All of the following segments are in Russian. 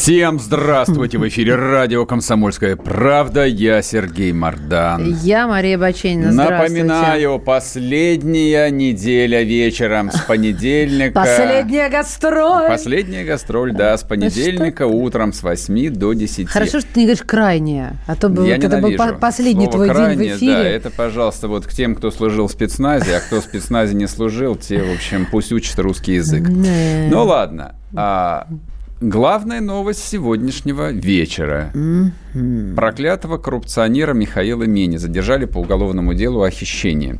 Всем здравствуйте! В эфире радио «Комсомольская правда». Я Сергей Мордан. Я Мария Баченина. Напоминаю, последняя неделя вечером с понедельника. Последняя гастроль. Последняя гастроль, да, с понедельника утром с 8 до 10. Хорошо, что ты не говоришь крайняя, а то бы это был последний Слово твой «крайне», день в эфире. Да, это, пожалуйста, вот к тем, кто служил в спецназе, а кто в спецназе не служил, те, в общем, пусть учат русский язык. Ну ладно. А, главная новость сегодняшнего вечера. Проклятого коррупционера Михаила Мени задержали по уголовному делу о хищении.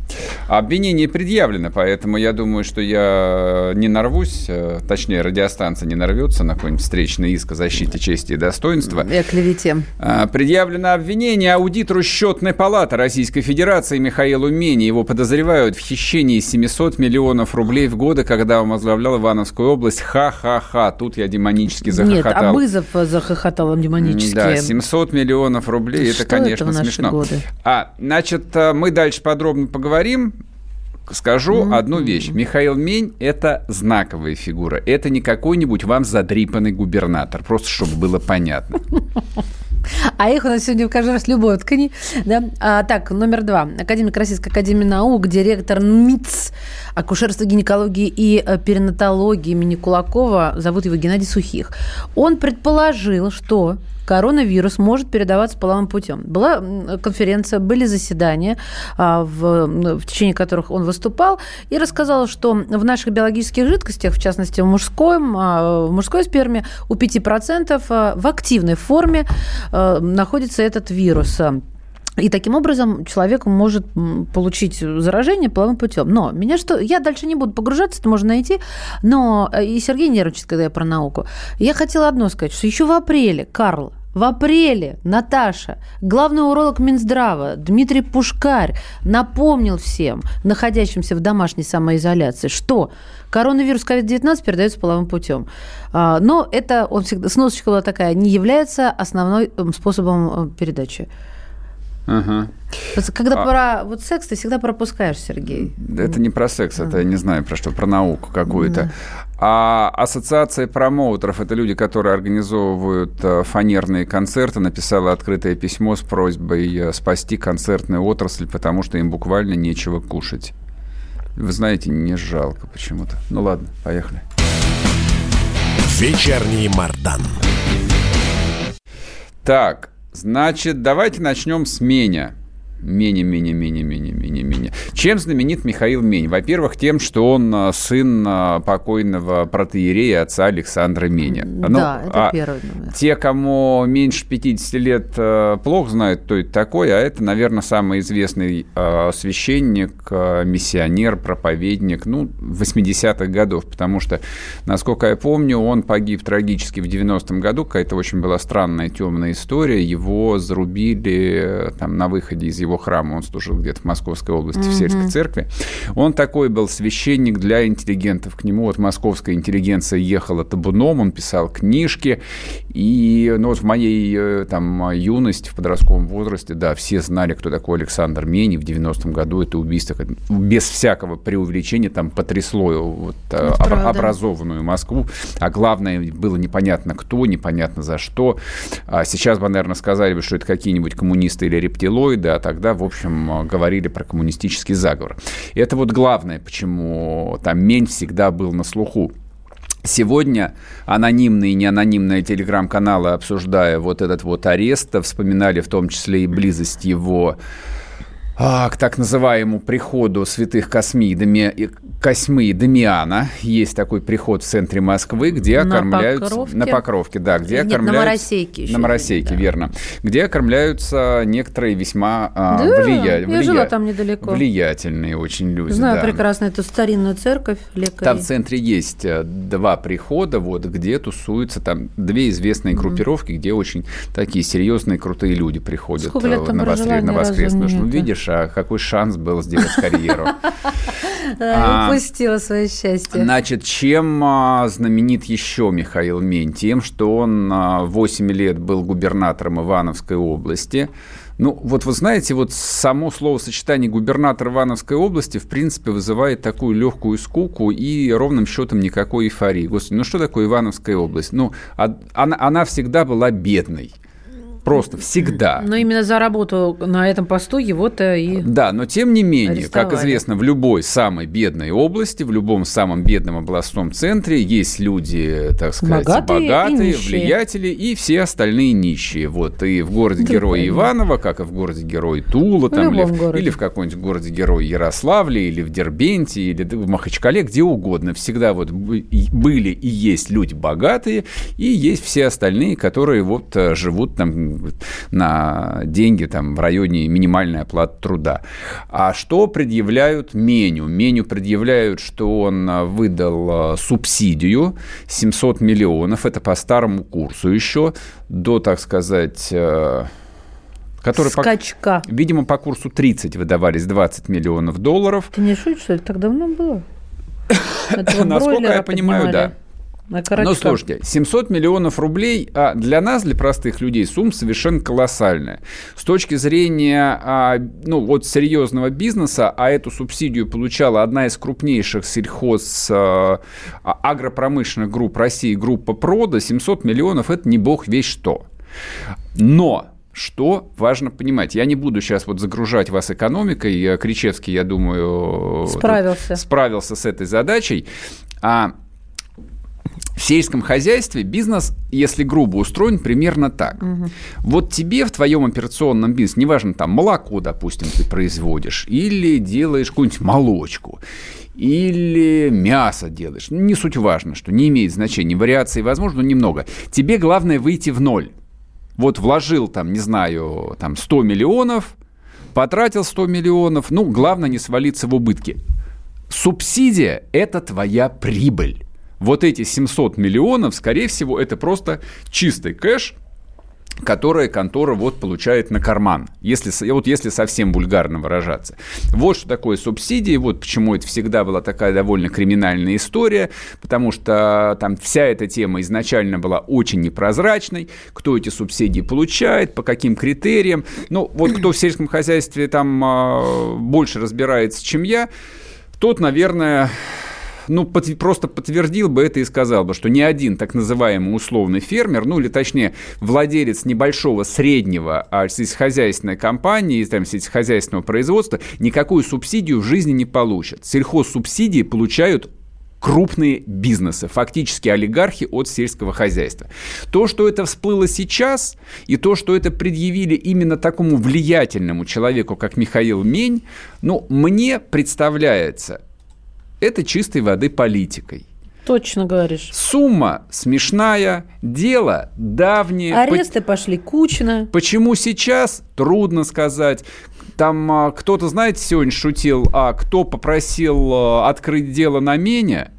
Обвинение предъявлено, поэтому я думаю, что я не нарвусь, э, точнее, радиостанция не нарвется на какой-нибудь встречный иск о защите чести и достоинства. О клевете. А, Предъявлено обвинение аудитору счетной палаты Российской Федерации Михаилу Мени. Его подозревают в хищении 700 миллионов рублей в годы, когда он возглавлял Ивановскую область. Ха-ха-ха. Тут я демонически Нет, захохотал. Абызов э, захохотал он демонически. Да, 700 миллионов рублей, это, Что конечно, это в наши смешно. годы? А, значит, э, мы дальше подробно поговорим. Скажу одну вещь. Михаил Мень – это знаковая фигура. Это не какой-нибудь вам задрипанный губернатор. Просто, чтобы было понятно. А их у нас сегодня каждый раз любой ткани. Да? А, так, номер два. Академик Российской Академии Наук, директор МИЦ акушерства, гинекологии и э, перинатологии имени Кулакова, зовут его Геннадий Сухих. Он предположил, что коронавирус может передаваться половым путем. Была конференция, были заседания, а, в, в течение которых он выступал, и рассказал, что в наших биологических жидкостях, в частности в, мужском, а, в мужской сперме, у 5% а, в активной форме находится этот вирус. И таким образом человек может получить заражение половым путем. Но меня что... Я дальше не буду погружаться, это можно найти. Но э, и Сергей нервничает, когда я про науку. Я хотела одно сказать, что еще в апреле Карл в апреле Наташа, главный уролог Минздрава Дмитрий Пушкарь напомнил всем, находящимся в домашней самоизоляции, что коронавирус COVID-19 передается половым путем. А, Но это, он всегда, сносочка была такая, не является основной м, способом э, передачи. Ага. Когда А- про вот секс ты всегда пропускаешь, Сергей. Это не про секс, это я не знаю про что, про науку какую-то. А ассоциация промоутеров – это люди, которые организовывают э, фанерные концерты, написала открытое письмо с просьбой э, спасти концертную отрасль, потому что им буквально нечего кушать. Вы знаете, не жалко почему-то. Ну ладно, поехали. Вечерний Мардан. Так, значит, давайте начнем с Меня. Меня, Меня, Меня, Меня, Меня, Меня. Чем знаменит Михаил Мень? Во-первых, тем, что он а, сын а, покойного протеерея отца Александра Меня. Ну, да, это а первый момент. Те, кому меньше 50 лет, э, плохо знают, кто это такой, а это, наверное, самый известный священник, миссионер, проповедник, ну, 80-х годов, потому что, насколько я помню, он погиб трагически в 90-м году, какая-то очень была странная темная история, его зарубили э, там на выходе из его храма, он служил где-то в Московской области, в сельской церкви. Он такой был священник для интеллигентов, к нему вот московская интеллигенция ехала табуном, он писал книжки, и ну, вот в моей э, там юности, в подростковом возрасте, да, все знали, кто такой Александр Мени. В 90-м году это убийство без всякого преувеличения там потрясло вот, э, правда. образованную Москву. А главное, было непонятно кто, непонятно за что. А сейчас бы, наверное, сказали бы, что это какие-нибудь коммунисты или рептилоиды, а тогда, в общем, э, говорили про коммунистический заговор. И это вот главное, почему там Мень всегда был на слуху. Сегодня анонимные и неанонимные телеграм-каналы, обсуждая вот этот вот арест, вспоминали в том числе и близость его к так называемому приходу святых Косми, Дами, Косьмы и Дамиана. Есть такой приход в центре Москвы, где на окормляются... Покровке? На Покровке, да. Где Нет, окормляются... на Моросейке еще На Моросейке, да. верно. Где окормляются некоторые весьма а, Да, влия- я влия- жила там недалеко. влиятельные очень люди. Знаю да. прекрасно эту старинную церковь лекарей. Там в центре есть э, два прихода, вот, где тусуются там две известные группировки, где очень такие серьезные, крутые люди приходят Сколько лет э, там на, воскрес- на воскресную. Ну, видишь, а какой шанс был сделать карьеру. Да, А, упустила свое счастье. Значит, чем а, знаменит еще Михаил Мень? Тем, что он а, 8 лет был губернатором Ивановской области. Ну, вот вы знаете, вот само словосочетание губернатор Ивановской области, в принципе, вызывает такую легкую скуку и ровным счетом никакой эйфории. Господи, ну что такое Ивановская область? Ну, а- она, она всегда была бедной. Просто всегда. Но именно за работу на этом посту его-то и... Да, но тем не менее, как известно, в любой самой бедной области, в любом самом бедном областном центре есть люди, так сказать, Богатые и богатые, нищие. влиятели и все остальные нищие. Вот и в городе Героя. Иваново, как и в городе Герой Тула, В там, или, в, или в каком-нибудь городе Герой Ярославле, или в Дербенте, или в Махачкале, где угодно. Всегда вот бы- и были и есть люди богатые, и есть все остальные, которые вот э, живут там на деньги там в районе минимальной оплаты труда. А что предъявляют Меню? Меню предъявляют, что он а, выдал а, субсидию 700 миллионов, это по старому курсу еще, до, так сказать, э, который по- Скачка. Видимо, по курсу 30 выдавались 20 миллионов долларов. Ты не шутишь, что ли? Так давно было? Насколько я понимаю, поднимали да. На Ну, слушайте, 700 миллионов рублей а для нас, для простых людей, сумма совершенно колоссальная. С точки зрения, а, ну, вот серьезного бизнеса, а эту субсидию получала одна из крупнейших сельхоз а, агропромышленных групп России, группа Прода, 700 миллионов – это не бог весь что. Но что важно понимать? Я не буду сейчас вот загружать вас экономикой. Кричевский, я думаю, Справился. справился с этой задачей. А в сельском хозяйстве бизнес, если грубо устроен, примерно так. Вот тебе в твоем операционном бизнесе, неважно, там молоко, допустим, ты производишь, или делаешь какую-нибудь молочку, или мясо делаешь. Ну, Не суть важно, что не имеет значения. Вариаций возможно, но немного. Тебе главное выйти в ноль. Вот вложил там, не знаю, там 100 миллионов, потратил 100 миллионов, ну, главное не свалиться в убытки. Субсидия – это твоя прибыль. Вот эти 700 миллионов, скорее всего, это просто чистый кэш, которое контора вот получает на карман, если, вот если совсем вульгарно выражаться. Вот что такое субсидии, вот почему это всегда была такая довольно криминальная история, потому что там вся эта тема изначально была очень непрозрачной, кто эти субсидии получает, по каким критериям. Ну, вот кто в сельском хозяйстве там а, больше разбирается, чем я, тот, наверное, ну, подтв- просто подтвердил бы это и сказал бы, что ни один так называемый условный фермер, ну, или точнее, владелец небольшого, среднего а, сельскохозяйственной компании, там, сельскохозяйственного производства, никакую субсидию в жизни не получит. Сельхозсубсидии получают крупные бизнесы, фактически олигархи от сельского хозяйства. То, что это всплыло сейчас, и то, что это предъявили именно такому влиятельному человеку, как Михаил Мень, ну, мне представляется, это чистой воды политикой. Точно говоришь. Сумма смешная, дело давнее. Аресты пошли кучно. Почему сейчас? Трудно сказать. Там а, кто-то, знаете, сегодня шутил, а кто попросил а, открыть дело на Меня?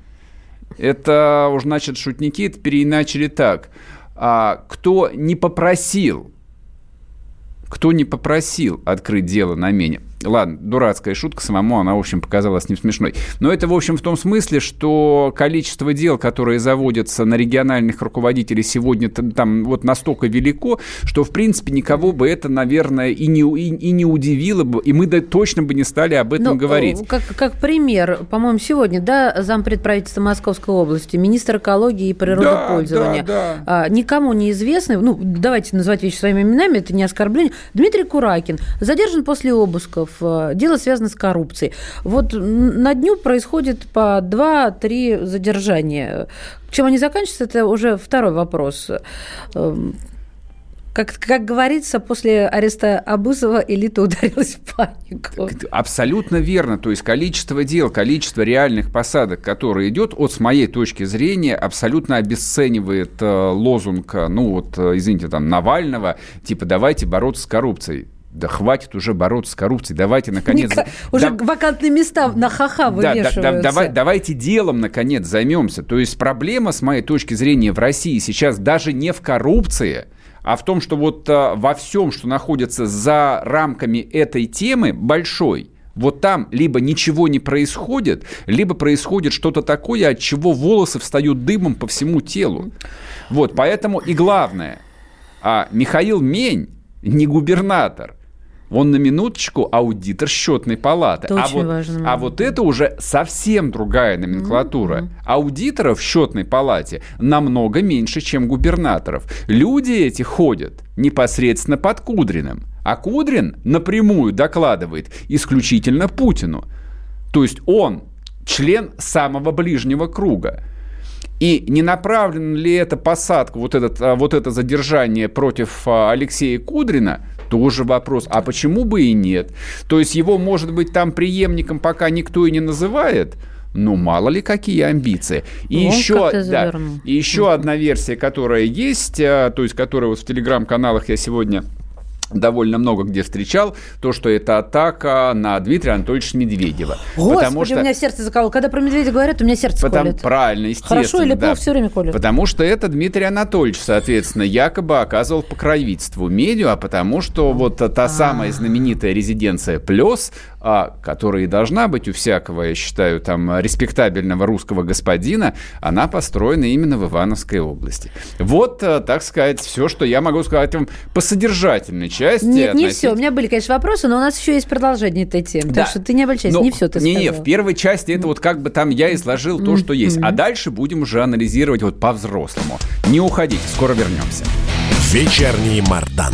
Это уж, значит, шутники это переиначили так. А, кто не попросил, кто не попросил открыть дело на Меня? Ладно, дурацкая шутка самому, она, в общем, показалась не смешной. Но это, в общем, в том смысле, что количество дел, которые заводятся на региональных руководителей сегодня там вот настолько велико, что, в принципе, никого бы это, наверное, и не, и, и не удивило бы, и мы да, точно бы не стали об этом Ну, говорить. э, Как, как пример, по-моему, сегодня, да, зампред правительства Московской области, министр экологии и природопользования, да, да. а, никому неизвестный, ну, давайте называть вещи своими именами, это не оскорбление, Дмитрий Куракин задержан после обысков, а, дело связано с коррупцией. Вот на дню происходит по 2-3 задержания. Чем они заканчиваются, это уже второй вопрос. Эм, Как, как говорится, после ареста Абузова элита ударилась в панику. Абсолютно верно. То есть количество дел, количество реальных посадок, которые идет, от, с моей точки зрения, абсолютно обесценивает э, лозунг, э, ну вот, э, извините, там, Навального, типа, давайте бороться с коррупцией да хватит уже бороться с коррупцией, давайте наконец... Ника, уже да, вакантные места на ха-ха вывешиваются. Да, да, давай, давайте делом наконец займемся. То есть проблема, с моей точки зрения, в России сейчас даже не в коррупции, а в том, что вот а, во всем, что находится за рамками этой темы, большой, вот там либо ничего не происходит, либо происходит что-то такое, от чего волосы встают дымом по всему телу. Вот, поэтому и главное, а Михаил Мень не губернатор, он на минуточку аудитор счетной палаты. Это а, очень вот, важно. а вот это уже совсем другая номенклатура. Mm-hmm. Аудиторов в счетной палате намного меньше, чем губернаторов. Люди эти ходят непосредственно под Кудриным. А Кудрин напрямую докладывает исключительно Путину. То есть он член самого ближнего круга. И не направлена ли эта посадка, вот, этот, а, вот это задержание против а, Алексея Кудрина, тоже вопрос. А почему бы и нет? То есть его, может быть, там преемником пока никто и не называет, ну, мало ли какие амбиции. И Он еще, да, и еще одна версия, которая есть, а, то есть которая вот в телеграм-каналах я сегодня довольно много где встречал, то, что это атака на Дмитрия Анатольевича Медведева. Господи, потому что... у меня сердце закололо. Когда про Медведя говорят, у меня сердце потому, колет. Правильно, естественно. Хорошо или плохо, все время колет. Потому что это Дмитрий Анатольевич, соответственно, якобы оказывал покровительство медиа, а потому что вот та А-а-а. самая знаменитая резиденция Плес, а, которая и должна быть у всякого, я считаю, там, респектабельного русского господина, она построена именно в Ивановской области. Вот, э, так сказать, все, что я могу сказать вам по содержательной части. Нет, не все. У меня были, конечно, вопросы, но у нас еще есть продолжение этой темы. Да. Так что ты не обольщайся, но, не все ты не, сказал. Не, в первой части это вот как бы там я изложил то, что есть. А дальше будем уже анализировать вот по-взрослому. Не уходите, скоро вернемся. Вечерний Мардан.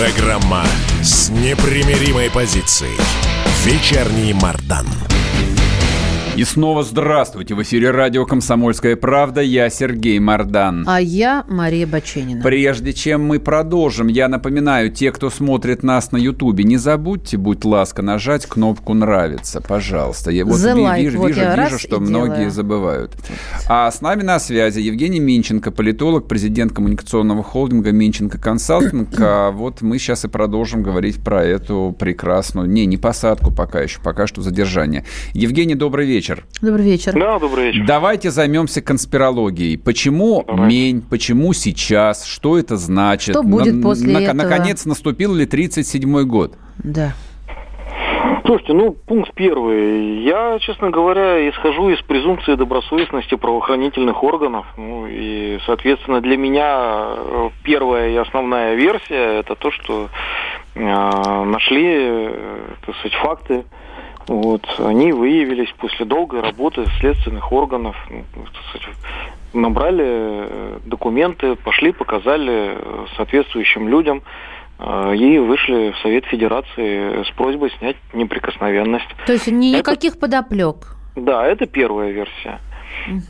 Программа с непримиримой позицией. Вечерний Мардан. И снова здравствуйте. В эфире радио «Комсомольская правда». Я Сергей Мордан. А я Мария Баченина. Прежде чем мы продолжим, я напоминаю, те, кто смотрит нас на Ютубе, не забудьте, будь ласка, нажать кнопку «Нравится», пожалуйста. Я вот The ви- like. вижу, вот вижу, вижу что многие делаю. забывают. А с нами на связи Евгений Минченко, политолог, президент коммуникационного холдинга «Минченко Консалтинг». А вот мы сейчас и продолжим говорить про эту прекрасную... Не, не посадку пока еще, пока что задержание. Евгений, добрый вечер вечер. Добрый вечер. Да, добрый вечер. Давайте займемся конспирологией. Почему Давай. мень? Почему сейчас? Что это значит? Что будет на, после на, этого? Наконец, наступил ли 37-й год? Да. Слушайте, ну, пункт первый. Я, честно говоря, исхожу из презумпции добросовестности правоохранительных органов. Ну, и, соответственно, для меня э, первая и основная версия это то, что э, нашли, э, так сказать, факты вот, они выявились после долгой работы следственных органов, ну, набрали э, документы, пошли, показали э, соответствующим людям э, и вышли в Совет Федерации с просьбой снять неприкосновенность. То есть никаких это, подоплек? Да, это первая версия.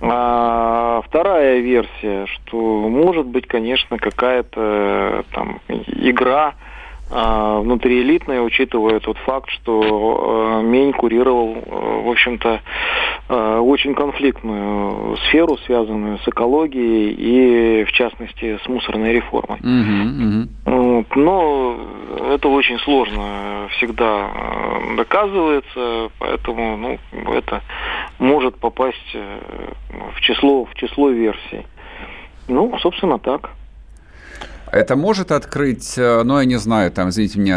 А, вторая версия, что может быть, конечно, какая-то там игра а, внутриэлитные, учитывая тот факт, что э, Мень курировал, э, в общем-то, э, очень конфликтную сферу, связанную с экологией и, в частности, с мусорной реформой. Угу, угу. Но это очень сложно всегда доказывается, поэтому ну, это может попасть в число, в число версий. Ну, собственно, так. Это может открыть, э, ну, я не знаю, там, извините меня,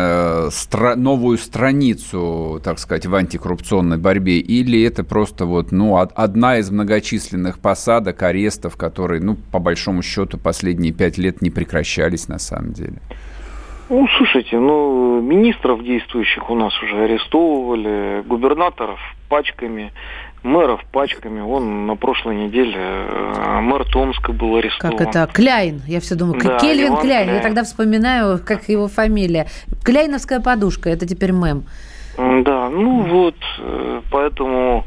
стра- новую страницу, так сказать, в антикоррупционной борьбе, или это просто вот, ну, одна из многочисленных посадок, арестов, которые, ну, по большому счету, последние пять лет не прекращались на самом деле? Ну, слушайте, ну, министров действующих у нас уже арестовывали, губернаторов пачками, мэров пачками. Он на прошлой неделе э, мэр Томска был арестован. Как это? Кляйн. Я все думаю, да, Кельвин Иван Кляйн. Кляйн. Я тогда вспоминаю, как его фамилия. Кляйновская подушка. Это теперь мем. Да, ну вот, э, поэтому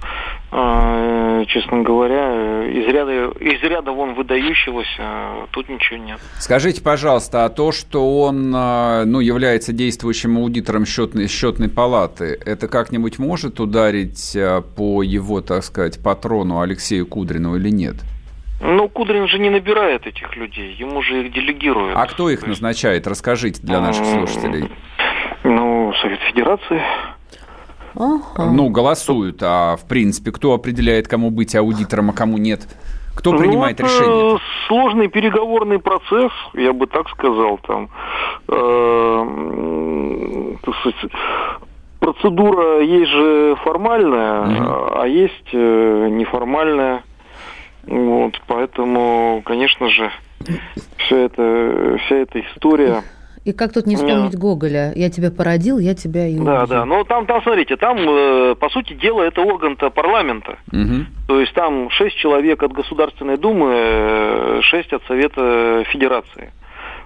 честно говоря, из ряда, из ряда вон выдающегося тут ничего нет. Скажите, пожалуйста, а то, что он а, ну, является действующим аудитором счетной, счетной палаты, это как-нибудь может ударить а, по его, так сказать, патрону Алексею Кудрину или нет? Ну, Кудрин же не набирает этих людей, ему же их делегируют. А кто их назначает? Расскажите для наших слушателей. Ну, Совет Федерации. Ага. Ну, голосуют, а в принципе, кто определяет, кому быть аудитором, а кому нет? Кто ну, принимает ну, решение? Сложный переговорный процесс, я бы так сказал, там. Э, процедура есть же формальная, угу. а есть э, неформальная. Вот, поэтому, конечно же, вся эта, вся эта история и как тут не вспомнить. Гоголя? Я тебя породил, я тебя и. Да, да. Но там, там, смотрите, там, э, по сути дела, это орган-то парламента. Угу. То есть там шесть человек от Государственной Думы, э, шесть от Совета Федерации.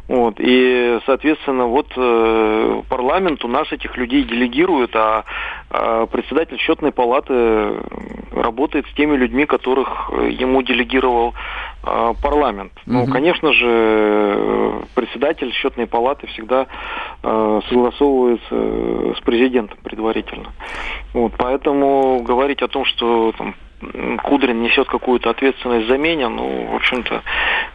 Вот, и, соответственно, вот э, парламент у нас этих людей делегирует, а, а председатель счетной палаты работает с теми людьми, которых ему делегировал э, парламент. Угу. Ну, конечно же, председатель счетной палаты всегда э, согласовывается с президентом предварительно. Вот, поэтому говорить о том, что там, Кудрин несет какую-то ответственность за меня, ну, в общем-то,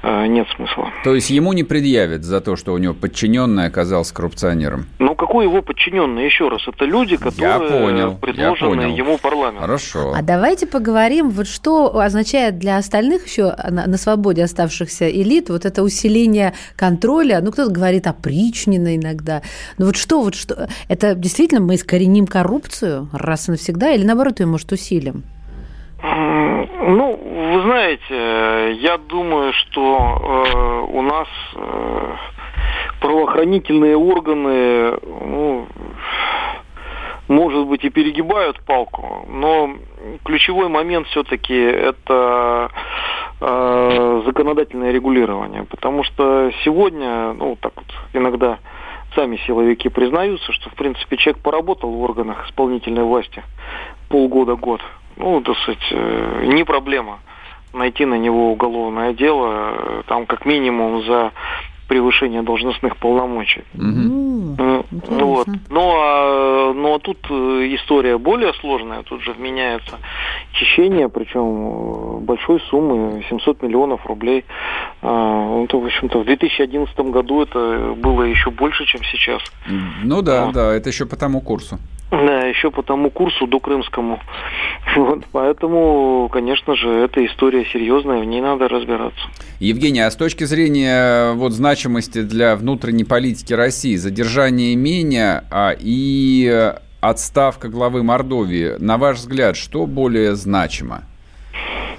э, нет смысла. То есть ему не предъявят за то, что у него подчиненный оказался коррупционером? Ну, какой его подчиненный? Еще раз, это люди, которые я понял, предложены я понял. ему парламент. Хорошо. А давайте поговорим, вот что означает для остальных еще на, на свободе оставшихся элит вот это усиление контроля. Ну, кто-то говорит опричнина иногда. Ну, вот что, вот что? Это действительно мы искореним коррупцию раз и навсегда или наоборот ее, может, усилим? Ну, вы знаете, я думаю, что э, у нас э, правоохранительные органы, ну, может быть, и перегибают палку, но ключевой момент все-таки это э, законодательное регулирование, потому что сегодня, ну, так вот, иногда сами силовики признаются, что, в принципе, человек поработал в органах исполнительной власти полгода-год, ну, так сказать, э, не проблема найти на него уголовное дело, э, там как минимум за превышение должностных полномочий. Угу. Вот. Ну а, ну а тут э, история более сложная, тут же вменяется хищение, причем большой суммы, 700 миллионов рублей. А, это, в общем-то, в 2011 году это было еще больше, чем сейчас. Ну да, вот. да, это еще по тому курсу. Да, еще по тому курсу до крымскому. Вот, поэтому, конечно же, эта история серьезная, в ней надо разбираться. Евгений, а с точки зрения вот значимости для внутренней политики России, задержание имения а, и отставка главы Мордовии, на ваш взгляд, что более значимо?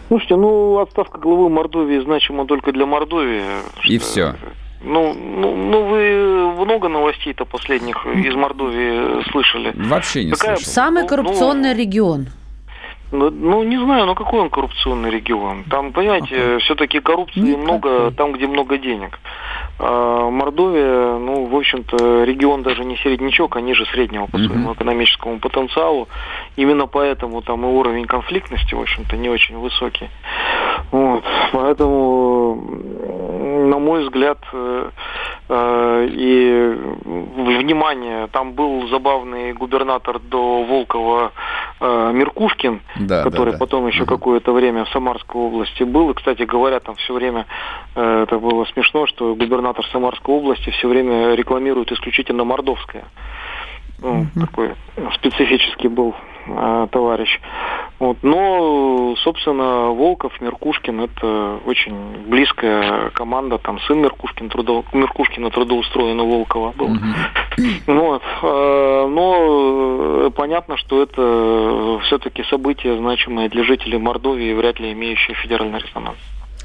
Слушайте, ну, отставка главы Мордовии значима только для Мордовии. И все. Ну, ну, ну, вы много новостей-то последних из Мордовии слышали. Вообще не Какая... слышал. Самый ну, коррупционный ну, регион. Ну, ну, не знаю, ну какой он коррупционный регион. Там, понимаете, okay. все-таки коррупции Никакой. много там, где много денег. А Мордовия, ну, в общем-то, регион даже не среднячок, а ниже среднего по своему экономическому потенциалу. Именно поэтому там и уровень конфликтности, в общем-то, не очень высокий. Вот. Поэтому, на мой взгляд, э, э, и внимание, там был забавный губернатор до Волкова э, Меркушкин, да, который да, да. потом еще угу. какое-то время в Самарской области был. И, кстати говоря, там все время это было смешно, что губернатор Самарской области все время рекламирует исключительно мордовское. Ну, угу. Такой специфический был э, товарищ. Вот. Но, собственно, Волков, Меркушкин – это очень близкая команда. Там сын Меркушкин, трудо... Меркушкина трудоустроен у Волкова был. Вот. А, но понятно, что это все-таки событие значимое для жителей Мордовии, вряд ли имеющее федеральный резонанс.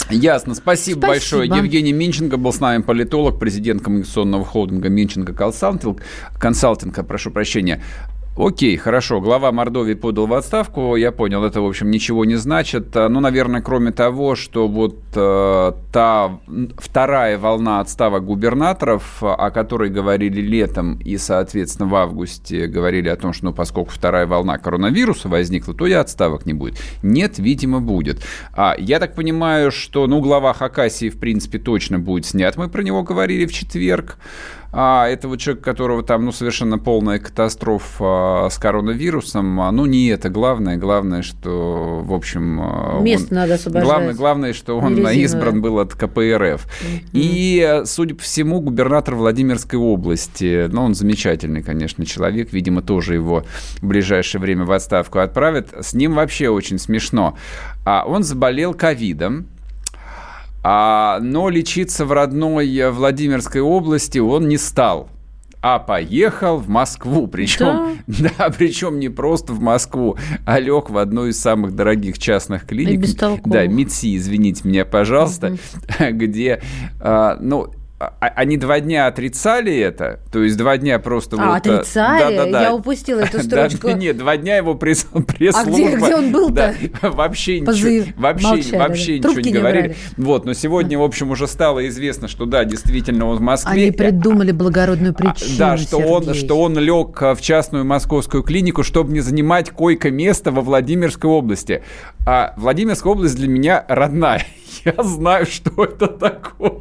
Ясно. Спасибо, Спасибо большое. Евгений Минченко был с нами, политолог, президент коммуникационного холдинга Минченко Консалтинг. Консалтинг, прошу прощения. Окей, хорошо. Глава Мордовии подал в отставку. Я понял, это, в общем, ничего не значит. Ну, наверное, кроме того, что вот э, та вторая волна отставок губернаторов, о которой говорили летом и, соответственно, в августе говорили о том, что, ну, поскольку вторая волна коронавируса возникла, то и отставок не будет. Нет, видимо, будет. А, я так понимаю, что, ну, глава Хакасии, в принципе, точно будет снят. Мы про него говорили в четверг. А это вот человек, которого там, ну, совершенно полная катастрофа с коронавирусом. А, ну, не это главное. Главное, что, в общем... А, Место он, надо освобождать. Главное, главное, что он избран был от КПРФ. Mm-hmm. И, судя по всему, губернатор Владимирской области, ну, он замечательный, конечно, человек, видимо, тоже его в ближайшее время в отставку отправят. С ним вообще очень смешно. А он заболел ковидом, а, но лечиться в родной Владимирской области он не стал а поехал в Москву. Причем, да? да, причем не просто в Москву, а лег в одну из самых дорогих частных клиник. Да, МИДСИ, извините меня, пожалуйста, угу. где, а, ну, они два дня отрицали это, то есть два дня просто а, вот... Э, отрицали? Да, да, да. Я упустила эту строчку. да, нет, два дня его пресс пресс-служба... А где, где он был-то? Да, вообще ничего, вообще, Молчали, вообще ничего не, не говорили. Брали. Вот, но сегодня, в общем, уже стало известно, что да, действительно он в Москве. Они придумали благородную причину, Да, что он, что он лег в частную московскую клинику, чтобы не занимать койко-место во Владимирской области. А Владимирская область для меня родная. Я знаю, что это такое.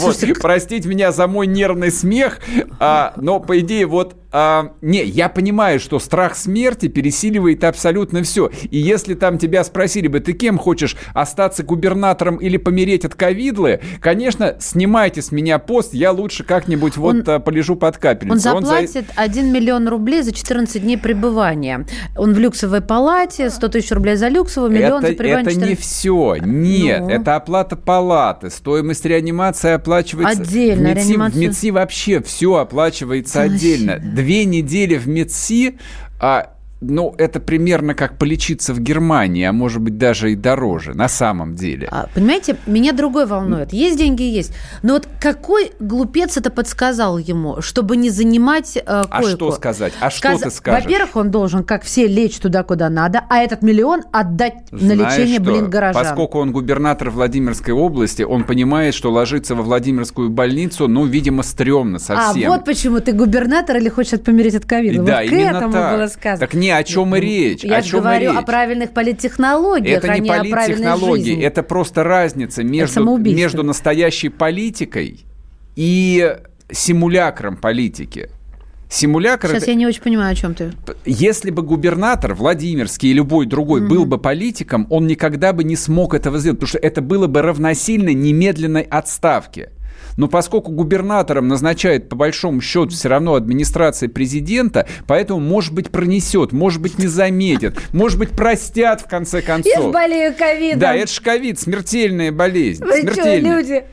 Вот, простите меня за мой нервный смех, а, но по идее вот а, не, я понимаю, что страх смерти пересиливает абсолютно все. И если там тебя спросили бы, ты кем хочешь остаться губернатором или помереть от ковидлы, конечно, снимайте с меня пост, я лучше как-нибудь вот а, полежу под капельницей. Он заплатит он за... 1 миллион рублей за 14 дней пребывания. Он в люксовой палате, 100 тысяч рублей за люксовую, миллион это, за пребывание. Это 14... не все, нет, ну. это оплата палаты, стоимость реанимации оплачивается. Отдельно, в МИДСИ, реанимацию... в МИДСИ вообще все оплачивается отдельно две недели в МЕДСИ, а ну, это примерно как полечиться в Германии, а может быть даже и дороже, на самом деле. А, понимаете, меня другой волнует. Есть деньги, есть. Но вот какой глупец это подсказал ему, чтобы не занимать э, койку? А что сказать? А Сказ... что ты скажешь? Во-первых, он должен, как все, лечь туда, куда надо, а этот миллион отдать Знаешь на лечение, что? блин, горожан. Поскольку он губернатор Владимирской области, он понимает, что ложиться во Владимирскую больницу, ну, видимо, стрёмно совсем. А вот почему ты губернатор или хочешь помереть от ковида? Да, вот к этому так. было сказано. Так не о чем и речь. Я о чем говорю о правильных политтехнологиях, Это а не политтехнологии, это просто разница между, между настоящей политикой и симулякром политики. Симулятор... Сейчас это... я не очень понимаю, о чем ты. Если бы губернатор Владимирский и любой другой mm-hmm. был бы политиком, он никогда бы не смог этого сделать, потому что это было бы равносильно немедленной отставке. Но поскольку губернатором назначает по большому счету все равно администрация президента, поэтому, может быть, пронесет, может быть, не заметят, может быть, простят в конце концов. Я болею ковидом. Да, это же ковид, смертельная болезнь. Вы смертельная. что, люди?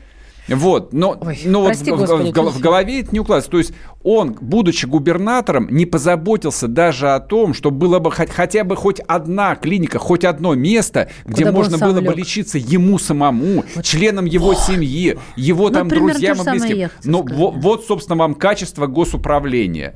Вот, но, Ой, но прости, вот Господи, в, в, в голове это не укладывается. То есть он, будучи губернатором, не позаботился даже о том, чтобы было бы хоть, хотя бы хоть одна клиника, хоть одно место, где Куда можно было лег. бы лечиться ему самому, вот. членам его семьи, его ну, там друзьям и близким. Но вот, вот, собственно, вам качество госуправления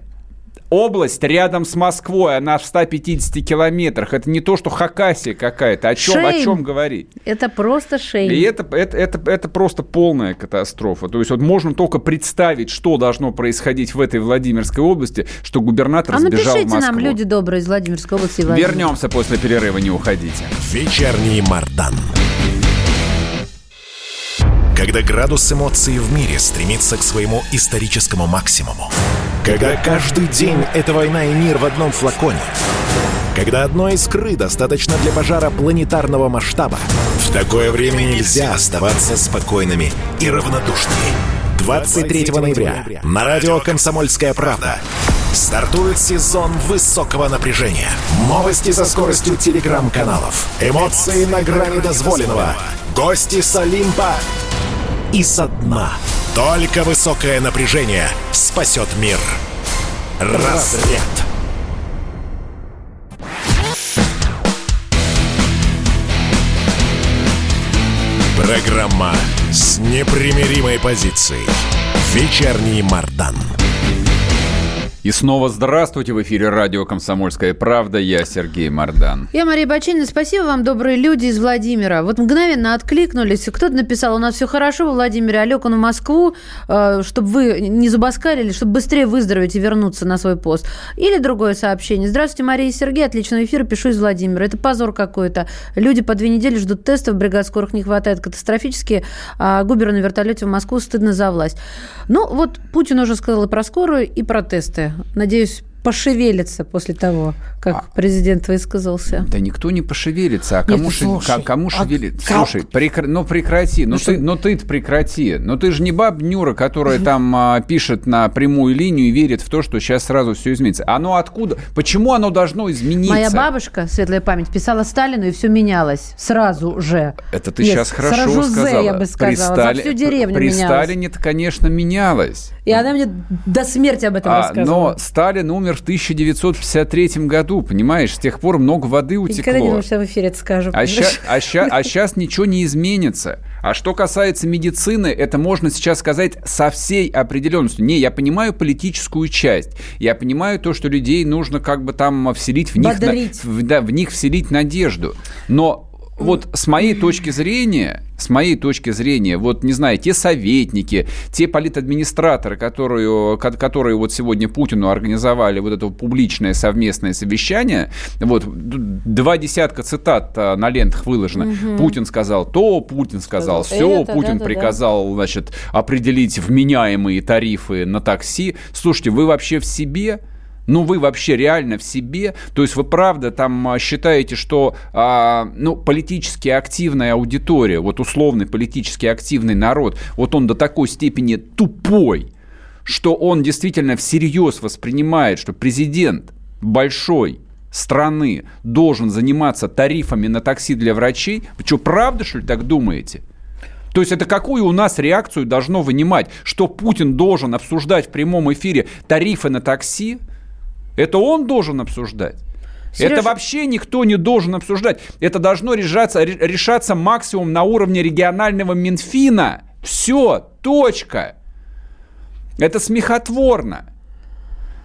область рядом с Москвой, она в 150 километрах. Это не то, что Хакасия какая-то. О чем, о чем говорить? Это просто шейм. И это, это, это, это просто полная катастрофа. То есть вот можно только представить, что должно происходить в этой Владимирской области, что губернатор а сбежал в Москву. нам, люди добрые из Владимирской области. Вернемся после перерыва, не уходите. Вечерний Мардан. Когда градус эмоций в мире стремится к своему историческому максимуму. Когда каждый день — это война и мир в одном флаконе. Когда одной искры достаточно для пожара планетарного масштаба. В такое время нельзя оставаться спокойными и равнодушными. 23 ноября на радио «Комсомольская правда» Стартует сезон высокого напряжения. Новости со скоростью телеграм-каналов. Эмоции на грани дозволенного. Гости с Олимпа и со дна. Только высокое напряжение спасет мир. Разряд. Программа с непримиримой позицией. Вечерний Мардан. И снова здравствуйте в эфире радио «Комсомольская правда». Я Сергей Мордан. Я Мария Бачинина. Спасибо вам, добрые люди из Владимира. Вот мгновенно откликнулись. Кто-то написал, у нас все хорошо во Владимире, Олег, он в Москву, э, чтобы вы не забаскарили, чтобы быстрее выздороветь и вернуться на свой пост. Или другое сообщение. Здравствуйте, Мария и Сергей. Отличный эфир. Пишу из Владимира. Это позор какой-то. Люди по две недели ждут тестов, бригад скорых не хватает катастрофически. А Губеру на вертолете в Москву стыдно за власть. Ну, вот Путин уже сказал и про скорую, и про тесты. Надеюсь, пошевелится после того, как а, президент высказался. Да никто не пошевелится. А кому, Нет, слушай, ш... кому а шевелится? Как? Слушай, прекр... ну прекрати. Ну, ну, ты, ну ты прекрати. Ну ты же не баб Нюра, которая там а, пишет на прямую линию и верит в то, что сейчас сразу все изменится. Оно откуда? Почему оно должно измениться? Моя бабушка, светлая память, писала Сталину, и все менялось сразу же. Это ты Нет, сейчас хорошо Розе, сказала. я бы сказала. При, Стали... всю деревню При менялось. Сталине-то, конечно, менялось. И она мне до смерти об этом а, рассказывала. Но Сталин умер в 1953 году, понимаешь? С тех пор много воды утекло. Никогда не думал, что я в эфире это скажу. А сейчас, а, ща, а сейчас ничего не изменится. А что касается медицины, это можно сейчас сказать со всей определенностью. Не, я понимаю политическую часть. Я понимаю то, что людей нужно как бы там вселить в них, на, в, да, в них вселить надежду. Но вот с моей точки зрения, с моей точки зрения, вот, не знаю, те советники, те политадминистраторы, которые, которые вот сегодня Путину организовали вот это публичное совместное совещание, вот, два десятка цитат а, на лентах выложено. Угу. Путин сказал то, Путин сказал, все, Путин да, приказал, да. значит, определить вменяемые тарифы на такси. Слушайте, вы вообще в себе? Ну, вы вообще реально в себе? То есть вы правда там а, считаете, что а, ну, политически активная аудитория, вот условный политически активный народ, вот он до такой степени тупой, что он действительно всерьез воспринимает, что президент большой страны должен заниматься тарифами на такси для врачей? Вы что, правда, что ли, так думаете? То есть это какую у нас реакцию должно вынимать? Что Путин должен обсуждать в прямом эфире тарифы на такси? Это он должен обсуждать. Сереж... Это вообще никто не должен обсуждать. Это должно решаться, решаться максимум на уровне регионального Минфина. Все, точка. Это смехотворно.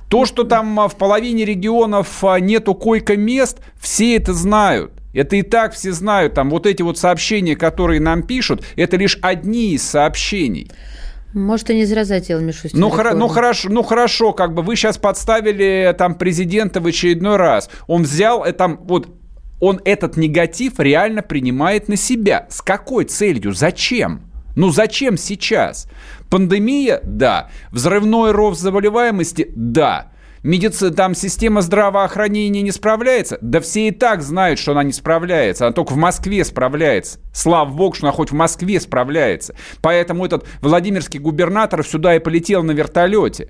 То, что там а, в половине регионов а, нету койко-мест, все это знают. Это и так все знают. Там вот эти вот сообщения, которые нам пишут, это лишь одни из сообщений. Может, и не зря затеял Мишустин. Ну, хоро- ну, хорошо, ну хорошо, как бы вы сейчас подставили там президента в очередной раз. Он взял, э, там, вот, он этот негатив реально принимает на себя. С какой целью? Зачем? Ну зачем сейчас? Пандемия? Да. Взрывной рост заболеваемости? Да. Медицина, там система здравоохранения не справляется? Да все и так знают, что она не справляется. Она только в Москве справляется. Слава богу, что она хоть в Москве справляется. Поэтому этот Владимирский губернатор сюда и полетел на вертолете.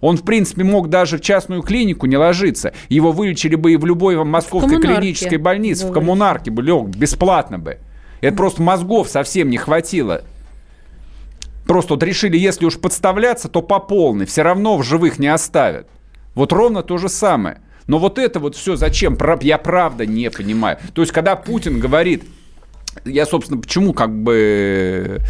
Он, в принципе, мог даже в частную клинику не ложиться. Его вылечили бы и в любой московской клинической больнице, в коммунарке бы лег, бесплатно бы. Это просто мозгов совсем не хватило. Просто вот решили, если уж подставляться, то по полной. Все равно в живых не оставят. Вот ровно то же самое. Но вот это вот все зачем? Я правда не понимаю. То есть, когда Путин говорит, я, собственно, почему как бы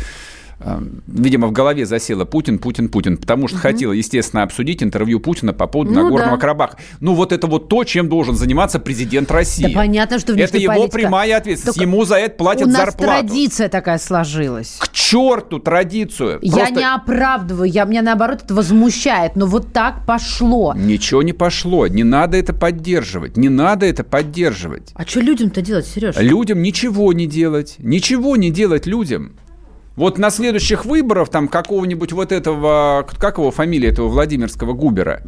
видимо, в голове засела Путин, Путин, Путин, потому что угу. хотела, естественно, обсудить интервью Путина по поводу ну, Нагорного да. Карабаха. Ну, вот это вот то, чем должен заниматься президент России. Да понятно, что Это его политика. прямая ответственность. Только Ему за это платят зарплату. У нас традиция такая сложилась. К черту традицию. Я Просто... не оправдываю, я, меня наоборот это возмущает, но вот так пошло. Ничего не пошло, не надо это поддерживать, не надо это поддерживать. А что людям-то делать, Сереж? Людям ничего не делать, ничего не делать людям. Вот на следующих выборах там какого-нибудь вот этого, как его фамилия этого Владимирского Губера?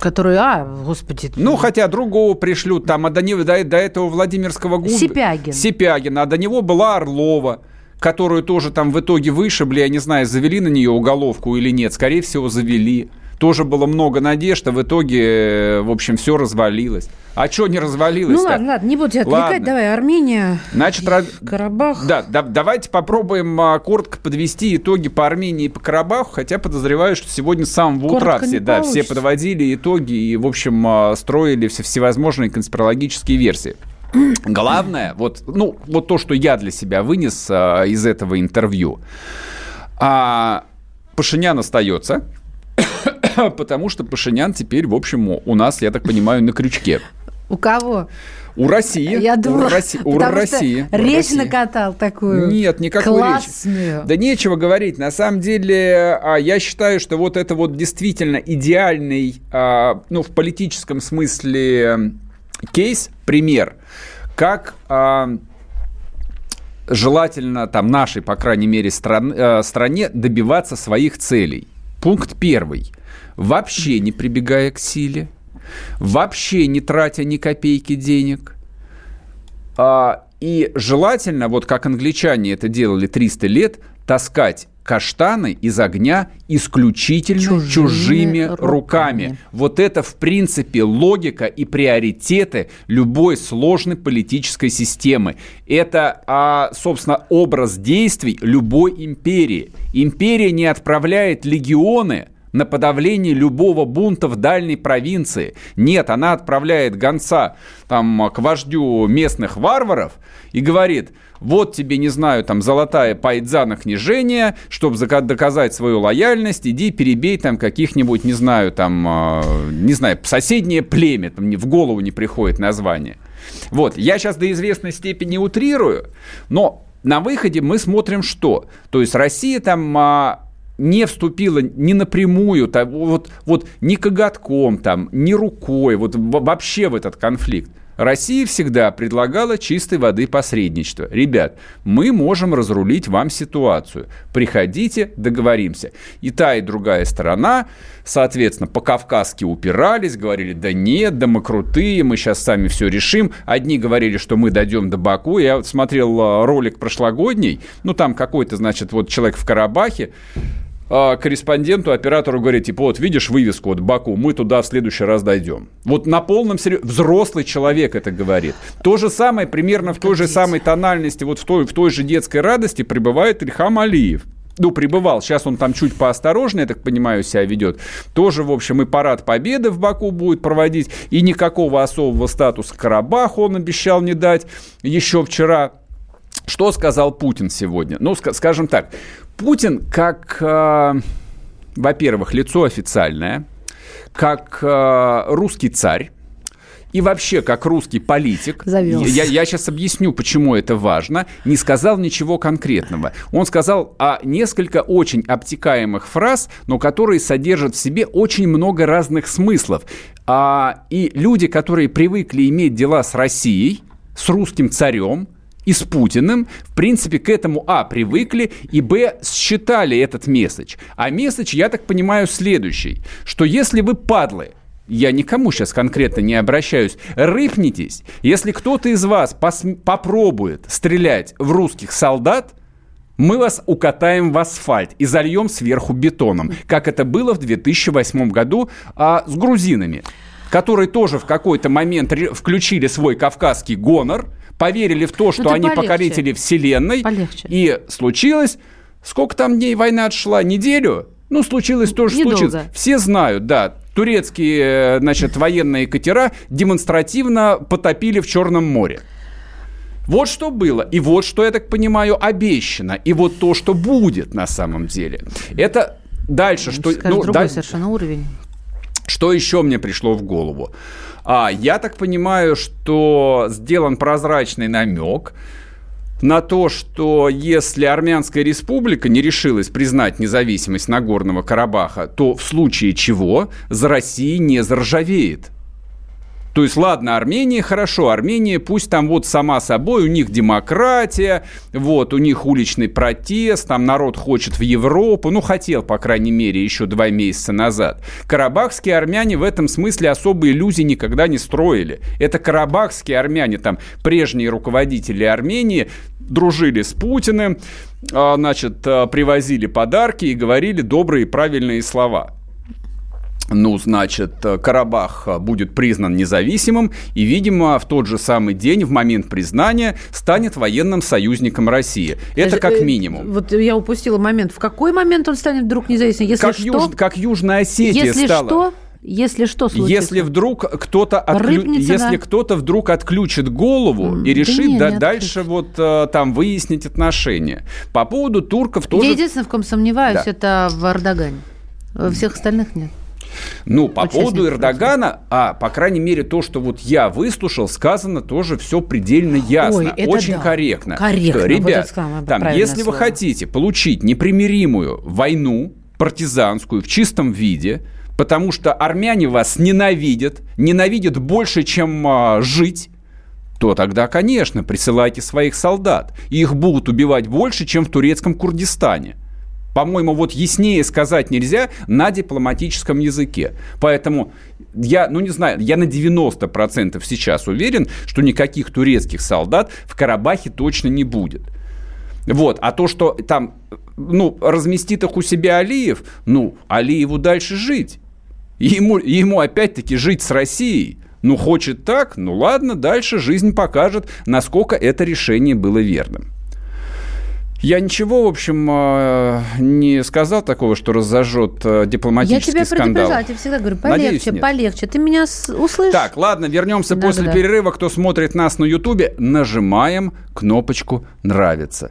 Который, а, господи. Ну, хотя другого пришлют, там, а до, него, до, до этого Владимирского Губера. Сипягин. Сипягина, а до него была Орлова которую тоже там в итоге вышибли, я не знаю, завели на нее уголовку или нет, скорее всего, завели. Тоже было много надежд, а в итоге, э, в общем, все развалилось. А что не развалилось Ну ладно, ладно, не буду тебя отвлекать. Ладно. Давай, Армения, Значит, Карабах. Да, да, давайте попробуем а, коротко подвести итоги по Армении и по Карабаху, хотя подозреваю, что сегодня с самого утра Коротко все, не да, все подводили итоги и, в общем, а, строили все всевозможные конспирологические версии. Главное, вот, ну, вот то, что я для себя вынес а, из этого интервью. А, Пашинян остается, потому что Пашинян теперь, в общем, у- нас, я так понимаю, на крючке. У кого? У России. Я думала, у России. У России. у речь России. накатал такую Нет, никакой классную. речи. Да нечего говорить. На самом деле, а, я считаю, что вот это вот действительно идеальный, а, ну, в политическом смысле кейс, пример, как а, желательно там нашей, по крайней мере, стран- э, стране добиваться своих целей. Пункт первый. Вообще не прибегая к силе, вообще не тратя ни копейки денег, а, и желательно, вот как англичане это делали 300 лет, таскать каштаны из огня исключительно Чужими чужими, руками. руками. Вот это, в принципе, логика и приоритеты любой сложной политической системы. Это, а, собственно, образ действий любой империи. Империя не отправляет легионы на подавление любого бунта в дальней провинции. Нет, она отправляет гонца там, к вождю местных варваров и говорит, вот тебе, не знаю, там золотая пайдза на княжение, чтобы доказать свою лояльность, иди перебей там каких-нибудь, не знаю, там, э, не знаю, соседнее племя, там в голову не приходит название. Вот, я сейчас до известной степени утрирую, но на выходе мы смотрим что? То есть Россия там а, не вступила ни напрямую, там, вот, вот ни коготком, там, ни рукой, вот вообще в этот конфликт. Россия всегда предлагала чистой воды посредничество. Ребят, мы можем разрулить вам ситуацию. Приходите, договоримся. И та, и другая сторона, соответственно, по-кавказски упирались, говорили, да нет, да мы крутые, мы сейчас сами все решим. Одни говорили, что мы дойдем до Баку. Я смотрел а, ролик прошлогодний, ну там какой-то, значит, вот человек в Карабахе, корреспонденту, оператору говорит, типа, вот видишь вывеску, вот Баку, мы туда в следующий раз дойдем. Вот на полном серьезе, взрослый человек это говорит. То же самое, примерно в той же самой тональности, вот в той, в той же детской радости пребывает Ильхам Алиев. Ну, пребывал. Сейчас он там чуть поосторожнее, я так понимаю, себя ведет. Тоже, в общем, и парад победы в Баку будет проводить. И никакого особого статуса Карабаху он обещал не дать еще вчера. Что сказал Путин сегодня? Ну, ска- скажем так, Путин как, э, во-первых, лицо официальное, как э, русский царь, и вообще, как русский политик, Завелся. я, я сейчас объясню, почему это важно, не сказал ничего конкретного. Он сказал о несколько очень обтекаемых фраз, но которые содержат в себе очень много разных смыслов. А, и люди, которые привыкли иметь дела с Россией, с русским царем, и с Путиным, в принципе, к этому, а, привыкли, и, б, считали этот месседж. А месседж, я так понимаю, следующий, что если вы падлы, я никому сейчас конкретно не обращаюсь, рыпнитесь, если кто-то из вас попробует стрелять в русских солдат, мы вас укатаем в асфальт и зальем сверху бетоном, как это было в 2008 году а, с грузинами, которые тоже в какой-то момент включили свой кавказский гонор, поверили в то, что ты они полегче. покорители вселенной, Полегче. и случилось, сколько там дней война отшла, неделю? Ну, случилось то, что Недолго. случилось. Все знают, да. Турецкие, э, значит, военные катера демонстративно потопили в Черном море. Вот что было, и вот что, я так понимаю, обещано, и вот то, что будет на самом деле. Это дальше, что... Скажешь, ну, другой да- совершенно уровень. Что еще мне пришло в голову? А, я так понимаю, что сделан прозрачный намек на то, что если Армянская республика не решилась признать независимость Нагорного Карабаха, то в случае чего за Россией не заржавеет. То есть, ладно, Армения хорошо, Армения пусть там вот сама собой, у них демократия, вот, у них уличный протест, там народ хочет в Европу, ну, хотел, по крайней мере, еще два месяца назад. Карабахские армяне в этом смысле особые иллюзии никогда не строили. Это карабахские армяне, там, прежние руководители Армении, дружили с Путиным, а, значит, а, привозили подарки и говорили добрые и правильные слова. Ну, значит, Карабах будет признан независимым и, видимо, в тот же самый день, в момент признания, станет военным союзником России. Это как минимум. Вот я упустила момент. В какой момент он станет вдруг независимым? Если как, что, Юж, как Южная Осетия если стала. что, если что случится? Если вдруг кто-то отклю... Если да. кто-то вдруг отключит голову М, и да решит не, да, не дальше вот э, там выяснить отношения. По поводу турков тоже. Я единственное, в ком сомневаюсь, Да. это в Эрдогане. Во всех остальных нет. Ну, по Участник поводу Эрдогана, а, по крайней мере, то, что вот я выслушал, сказано тоже все предельно ясно, Ой, очень да. корректно. Корректно, вот ребят, самое там, если вы слово. хотите получить непримиримую войну партизанскую в чистом виде, потому что армяне вас ненавидят, ненавидят больше, чем а, жить, то тогда, конечно, присылайте своих солдат. И их будут убивать больше, чем в турецком Курдистане. По-моему, вот яснее сказать нельзя на дипломатическом языке. Поэтому я, ну не знаю, я на 90% сейчас уверен, что никаких турецких солдат в Карабахе точно не будет. Вот, а то, что там, ну, разместит их у себя Алиев, ну, Алиеву дальше жить. Ему, ему опять-таки жить с Россией. Ну, хочет так, ну ладно, дальше жизнь покажет, насколько это решение было верным. Я ничего, в общем, э, не сказал такого, что разожжет Я дипломатический тебя скандал. предупреждала, я тебе всегда говорю, полегче, Надеюсь, нет. полегче. Ты меня услышишь? Так, ладно, вернемся Да, после да, да. перерыва. Кто смотрит нас на Ютубе, нажимаем кнопочку «Нравится».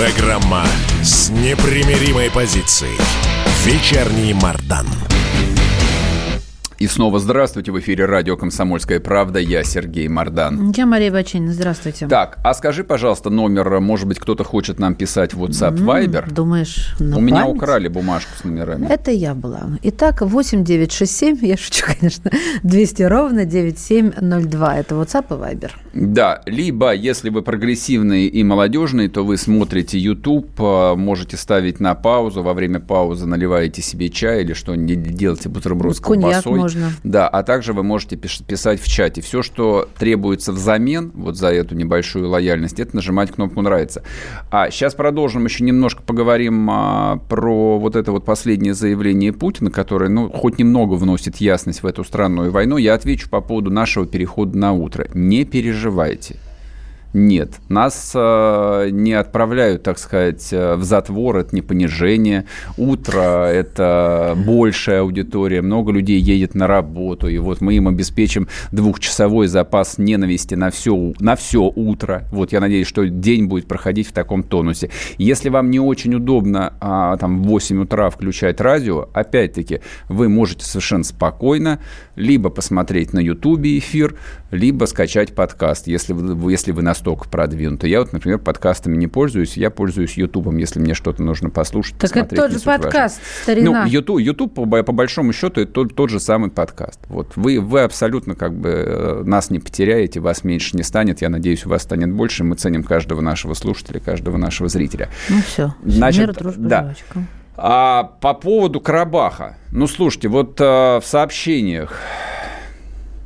Программа с непримиримой позицией. Вечерний Мардан. И снова здравствуйте. В эфире радио «Комсомольская правда». Я Сергей Мордан. Я Мария Бачинина, здравствуйте. Так, а скажи, пожалуйста, номер, может быть, кто-то хочет нам писать в WhatsApp, Viber? Думаешь, на У меня память? украли бумажку с номерами. Это я была. Итак, 8967, я шучу, конечно, 200 ровно 9702. Это WhatsApp и Viber. Да, либо, если вы прогрессивные и молодежные, то вы смотрите YouTube, э, можете ставить на паузу, во время паузы наливаете себе чай или что-нибудь, делаете бутерброд с Коньяк колбасой. Можно. Да, а также вы можете писать в чате. Все, что требуется взамен, вот за эту небольшую лояльность, это нажимать кнопку «Нравится». А сейчас продолжим, еще немножко поговорим а, про вот это вот последнее заявление Путина, которое, ну, хоть немного вносит ясность в эту странную войну. Я отвечу по поводу нашего перехода на утро. Не переживайте. Нет, нас э, не отправляют, так сказать, э, в затвор, это не понижение. Утро – это большая аудитория, много людей едет на работу, и вот мы им обеспечим двухчасовой запас ненависти на все, на все утро. Вот я надеюсь, что день будет проходить в таком тонусе. Если вам не очень удобно а, там в 8 утра включать радио, опять-таки, вы можете совершенно спокойно либо посмотреть на Ютубе эфир, либо скачать подкаст, если вы, если вы настолько продвинуты. Я вот, например, подкастами не пользуюсь, я пользуюсь Ютубом, если мне что-то нужно послушать, Так это тот же суть важно. подкаст, старина. Ну, YouTube, YouTube по, по большому счету, это тот, тот же самый подкаст. Вот вы, вы абсолютно как бы э, нас не потеряете, вас меньше не станет. Я надеюсь, у вас станет больше. Мы ценим каждого нашего слушателя, каждого нашего зрителя. Ну все, Значит, мир, дружба, да. жвачка. А по поводу Карабаха. Ну, слушайте, вот э, в сообщениях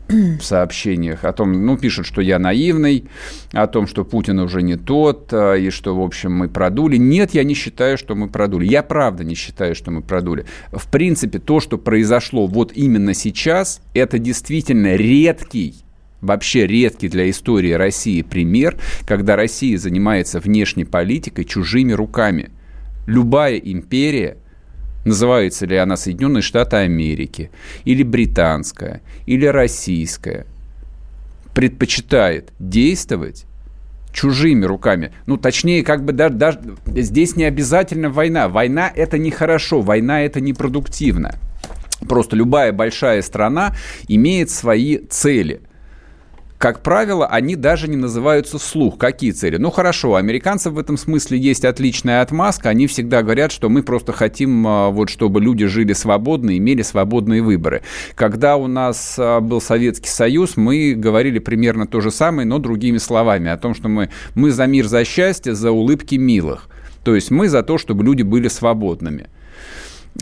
в сообщениях о том, ну, пишут, что я наивный, о том, что Путин уже не тот, э, и что, в общем, мы продули. Нет, я не считаю, что мы продули. Я правда не считаю, что мы продули. В принципе, то, что произошло вот именно сейчас, это действительно редкий вообще редкий для истории России пример, когда Россия занимается внешней политикой чужими руками. Любая империя, называется ли она Соединенные Штаты Америки, или британская, или российская, предпочитает действовать чужими руками. Ну, точнее, как бы даже, даже здесь не обязательно война. Война – это нехорошо, война – это непродуктивно. Просто любая большая страна имеет свои цели – как правило, они даже не называются вслух. Какие цели? Ну, хорошо, у американцев в этом смысле есть отличная отмазка. Они всегда говорят, что мы просто хотим, а, вот, чтобы люди жили свободно, имели свободные выборы. Когда у нас а, был Советский Союз, мы говорили примерно то же самое, но другими словами, о том, что мы, мы за мир, за счастье, за улыбки милых. То есть мы за то, чтобы люди были свободными.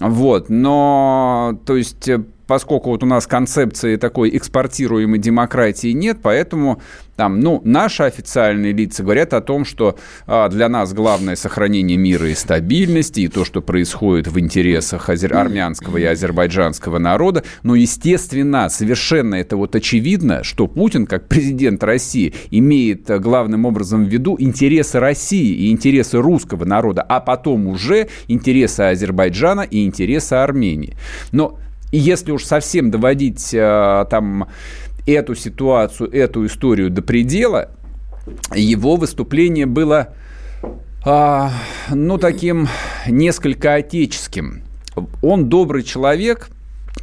Вот, но, то есть, э, поскольку вот у нас концепции такой экспортируемой демократии нет, поэтому там, ну, наши официальные лица говорят о том, что а, для нас главное сохранение мира и стабильности, и то, что происходит в интересах азер... армянского и азербайджанского народа. Но, естественно, совершенно это вот очевидно, что Путин, как президент России, имеет а, главным образом в виду интересы России и интересы русского народа, а потом уже интересы Азербайджана и интересы Армении. Но если уж совсем доводить а, там эту ситуацию, эту историю до предела, его выступление было, а, ну, таким несколько отеческим. Он добрый человек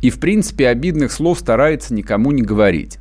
и, в принципе, обидных слов старается никому не говорить.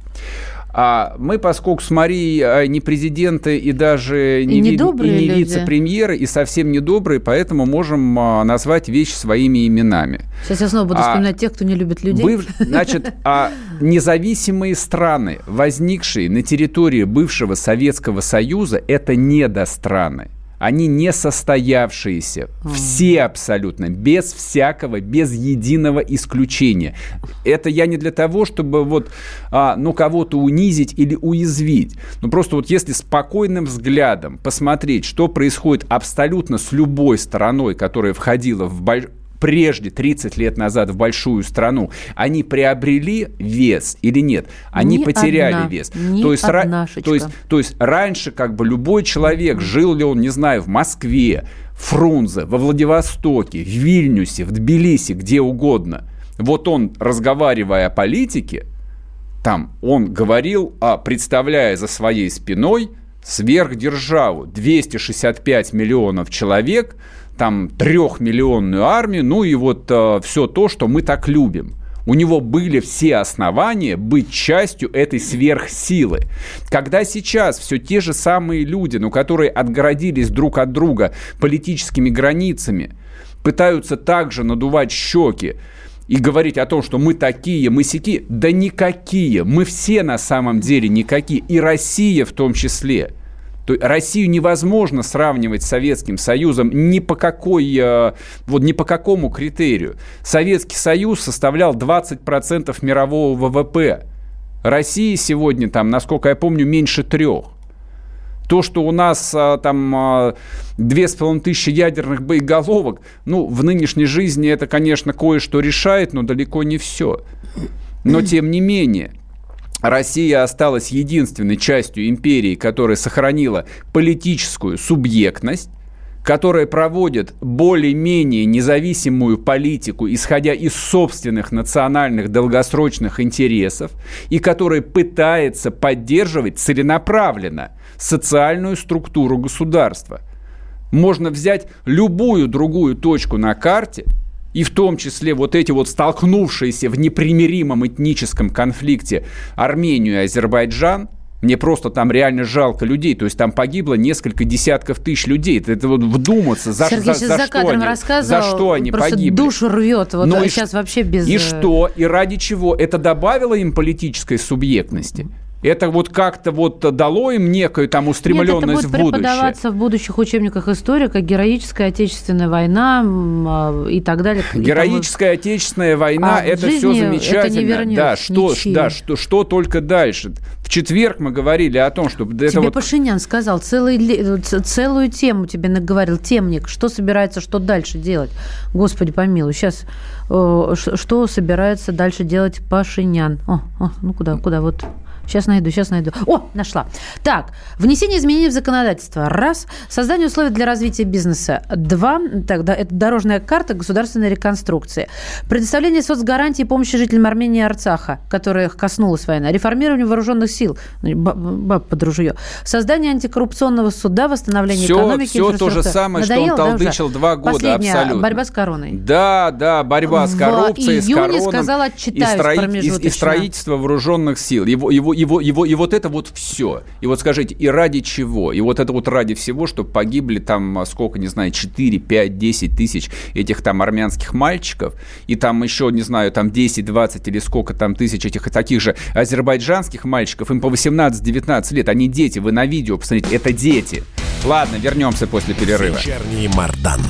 А мы, поскольку с Марией а, не президенты и даже не, и не, ви- и не вице-премьеры, и совсем недобрые, поэтому можем а, назвать вещи своими именами. Сейчас я снова буду а, вспоминать тех, кто не любит людей. Быв... Значит, а независимые страны, возникшие на территории бывшего Советского Союза, это недостраны они не состоявшиеся. Все абсолютно, без всякого, без единого исключения. Это я не для того, чтобы вот, а, ну, кого-то унизить или уязвить. Ну, просто вот если спокойным взглядом посмотреть, что происходит абсолютно с любой стороной, которая входила в, прежде, 30 лет назад, в большую страну, они приобрели вес или нет? Они ни потеряли одна, вес. Ни то, есть, ра- то, есть, то есть раньше как бы любой человек, жил ли он, не знаю, в Москве, Фрунзе, во Владивостоке, в Вильнюсе, в Тбилиси, где угодно, вот он, разговаривая о политике, там он говорил, а, представляя за своей спиной сверхдержаву, 265 миллионов человек – там трехмиллионную армию, ну и вот э, все то, что мы так любим. У него были все основания быть частью этой сверхсилы. Когда сейчас все те же самые люди, но которые отгородились друг от друга политическими границами, пытаются также надувать щеки, и говорить о том, что мы такие, мы сики, да никакие, мы все на самом деле никакие, и Россия в том числе. То Россию невозможно сравнивать с Советским Союзом ни по, какой, э, вот, ни по какому критерию. Советский Союз составлял 20% мирового ВВП. Россия сегодня, там, насколько я помню, меньше трех. То, что у нас а, там а, две с половиной тысячи ядерных боеголовок, ну, в нынешней жизни это, конечно, кое-что решает, но далеко не все. Но, тем не менее, Россия осталась единственной частью империи, которая сохранила политическую субъектность, которая проводит более-менее независимую политику, исходя из собственных национальных долгосрочных интересов, и которая пытается поддерживать целенаправленно социальную структуру государства. Можно взять любую другую точку на карте – и в том числе вот эти вот столкнувшиеся в непримиримом этническом конфликте Армению и Азербайджан, мне просто там реально жалко людей. То есть там погибло несколько десятков тысяч людей. Это, вот вдуматься, за, Сергей за, за, за что они, за что они погибли. душу рвет. Вот ну сейчас и, вообще без... И э, что? И ради чего? Это добавило им политической субъектности? Это вот как-то вот дало им некую там устремленность Нет, это будет в будущее. преподаваться в будущих учебниках истории, как героическая отечественная война а, и так далее. Героическая там... отечественная война, а это все замечательно. Это не вернешь, да, что, да, что, что только дальше. В четверг мы говорили о том, что... Тебе это вот... Пашинян сказал, целый, целую тему тебе наговорил, темник, что собирается, что дальше делать. Господи помилуй, сейчас э, что собирается дальше делать Пашинян? О, о ну куда, куда, вот... Сейчас найду, сейчас найду. О, нашла. Так, внесение изменений в законодательство. Раз. Создание условий для развития бизнеса. Два. Так, да, это дорожная карта государственной реконструкции. Предоставление соцгарантий и помощи жителям Армении и Арцаха, которых коснулась война. Реформирование вооруженных сил. Ну, баб под ружье. Создание антикоррупционного суда, восстановление все, экономики. Все то же самое, Надоело, что он толдычил да, два года. Последняя абсолютно. борьба с короной. Да, да, борьба с коррупцией, в с короной. сказала, и, строи... и, и строительство вооруженных сил. Его, его, его, его, и вот это вот все. И вот скажите, и ради чего? И вот это вот ради всего, что погибли там, а, сколько, не знаю, 4, 5, 10 тысяч этих там армянских мальчиков, и там еще, не знаю, там 10, 20 или сколько там тысяч этих таких же азербайджанских мальчиков, им по 18-19 лет, они дети, вы на видео посмотрите, это дети. Ладно, вернемся после перерыва. Вечерний Мардан.